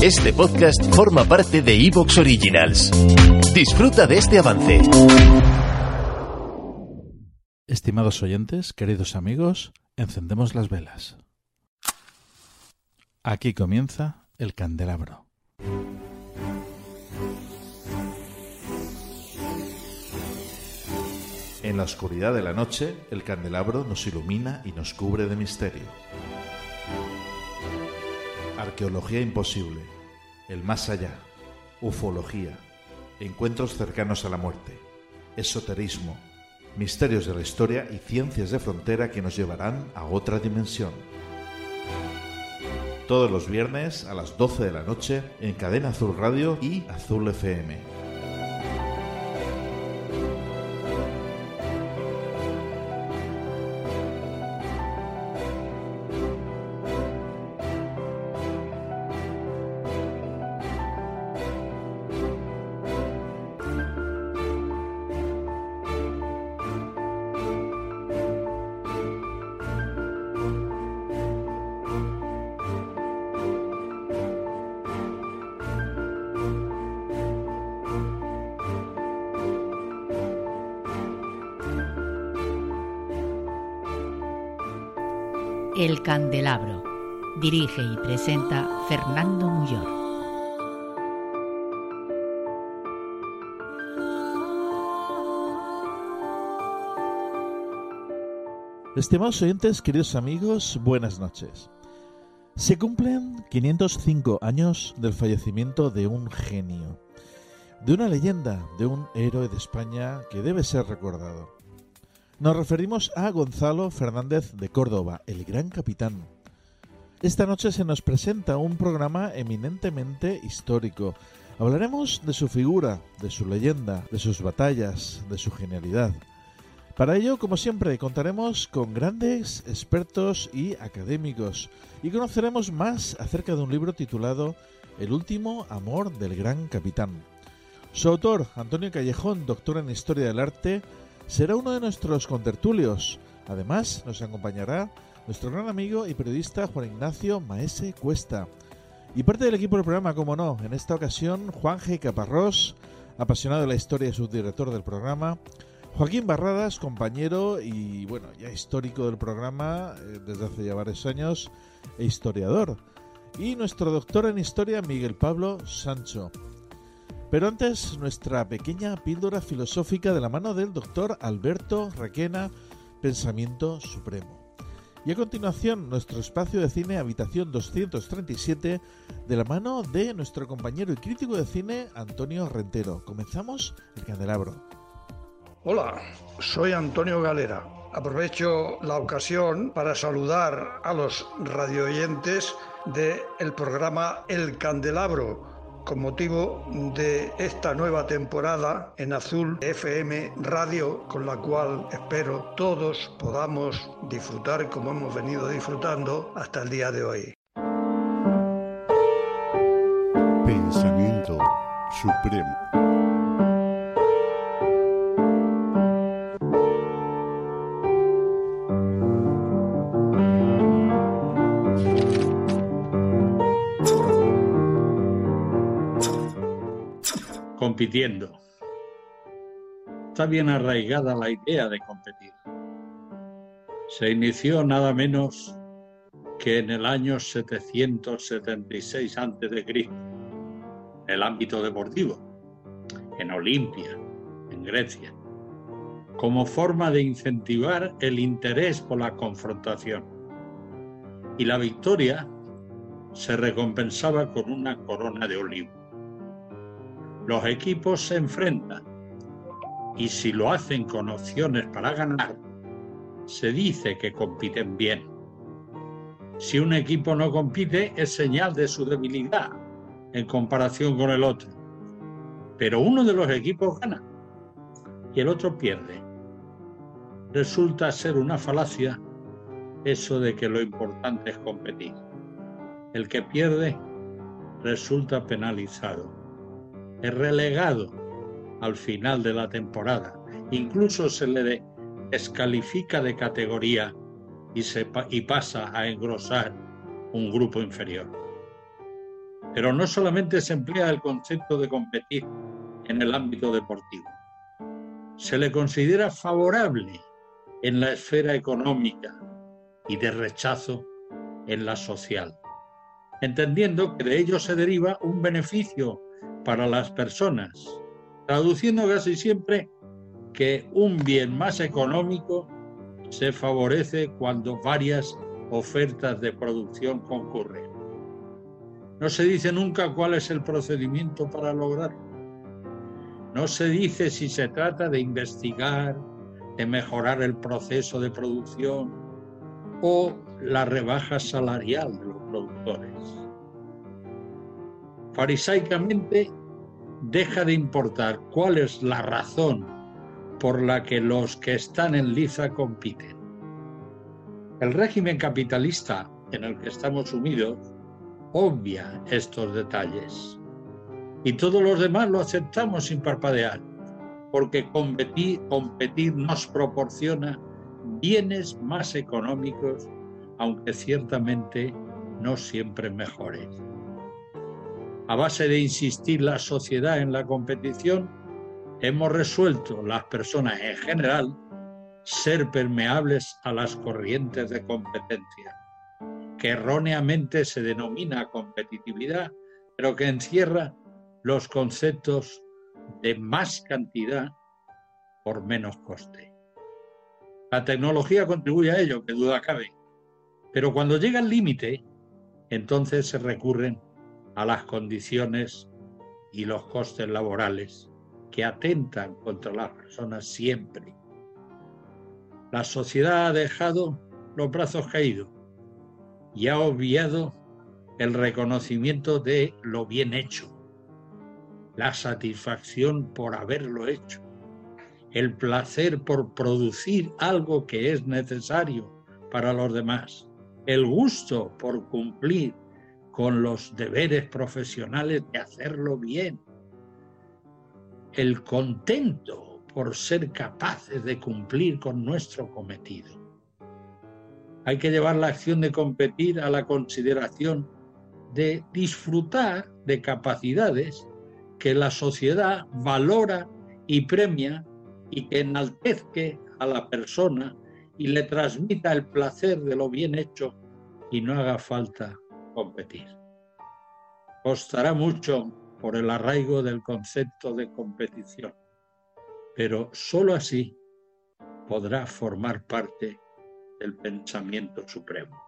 Este podcast forma parte de Evox Originals. Disfruta de este avance. Estimados oyentes, queridos amigos, encendemos las velas. Aquí comienza el candelabro. En la oscuridad de la noche, el candelabro nos ilumina y nos cubre de misterio. Arqueología imposible, el más allá, ufología, encuentros cercanos a la muerte, esoterismo, misterios de la historia y ciencias de frontera que nos llevarán a otra dimensión. Todos los viernes a las 12 de la noche en Cadena Azul Radio y Azul FM. El Candelabro. Dirige y presenta Fernando Muyor. Estimados oyentes, queridos amigos, buenas noches. Se cumplen 505 años del fallecimiento de un genio, de una leyenda, de un héroe de España que debe ser recordado. Nos referimos a Gonzalo Fernández de Córdoba, el gran capitán. Esta noche se nos presenta un programa eminentemente histórico. Hablaremos de su figura, de su leyenda, de sus batallas, de su genialidad. Para ello, como siempre, contaremos con grandes expertos y académicos y conoceremos más acerca de un libro titulado El último amor del gran capitán. Su autor, Antonio Callejón, doctor en Historia del Arte, será uno de nuestros contertulios. Además, nos acompañará nuestro gran amigo y periodista Juan Ignacio Maese Cuesta. Y parte del equipo del programa, como no, en esta ocasión Juan G. Caparrós, apasionado de la historia y subdirector del programa. Joaquín Barradas, compañero y bueno, ya histórico del programa eh, desde hace ya varios años e historiador. Y nuestro doctor en historia, Miguel Pablo Sancho. Pero antes, nuestra pequeña píldora filosófica de la mano del doctor Alberto Requena, Pensamiento Supremo. Y a continuación, nuestro espacio de cine Habitación 237, de la mano de nuestro compañero y crítico de cine Antonio Rentero. Comenzamos el candelabro. Hola, soy Antonio Galera. Aprovecho la ocasión para saludar a los radioyentes del programa El Candelabro con motivo de esta nueva temporada en Azul FM Radio, con la cual espero todos podamos disfrutar como hemos venido disfrutando hasta el día de hoy. Pensamiento Supremo. Compitiendo. Está bien arraigada la idea de competir. Se inició nada menos que en el año 776 a.C., el ámbito deportivo, en Olimpia, en Grecia, como forma de incentivar el interés por la confrontación. Y la victoria se recompensaba con una corona de olivo los equipos se enfrentan y si lo hacen con opciones para ganar, se dice que compiten bien. Si un equipo no compite es señal de su debilidad en comparación con el otro. Pero uno de los equipos gana y el otro pierde. Resulta ser una falacia eso de que lo importante es competir. El que pierde resulta penalizado es relegado al final de la temporada. Incluso se le descalifica de categoría y, se, y pasa a engrosar un grupo inferior. Pero no solamente se emplea el concepto de competir en el ámbito deportivo, se le considera favorable en la esfera económica y de rechazo en la social, entendiendo que de ello se deriva un beneficio para las personas, traduciendo casi siempre que un bien más económico se favorece cuando varias ofertas de producción concurren. No se dice nunca cuál es el procedimiento para lograrlo. No se dice si se trata de investigar, de mejorar el proceso de producción o la rebaja salarial de los productores. Farisaicamente deja de importar cuál es la razón por la que los que están en liza compiten. El régimen capitalista en el que estamos sumidos obvia estos detalles y todos los demás lo aceptamos sin parpadear porque competir, competir nos proporciona bienes más económicos, aunque ciertamente no siempre mejores. A base de insistir la sociedad en la competición, hemos resuelto las personas en general ser permeables a las corrientes de competencia, que erróneamente se denomina competitividad, pero que encierra los conceptos de más cantidad por menos coste. La tecnología contribuye a ello, que duda cabe, pero cuando llega el límite, entonces se recurren a las condiciones y los costes laborales que atentan contra las personas siempre. La sociedad ha dejado los brazos caídos y ha obviado el reconocimiento de lo bien hecho la satisfacción por haberlo hecho, el placer por producir algo que es necesario para los demás, el gusto por cumplir con los deberes profesionales de hacerlo bien, el contento por ser capaces de cumplir con nuestro cometido. Hay que llevar la acción de competir a la consideración de disfrutar de capacidades que la sociedad valora y premia y que enaltezque a la persona y le transmita el placer de lo bien hecho y no haga falta competir. Costará mucho por el arraigo del concepto de competición, pero sólo así podrá formar parte del pensamiento supremo.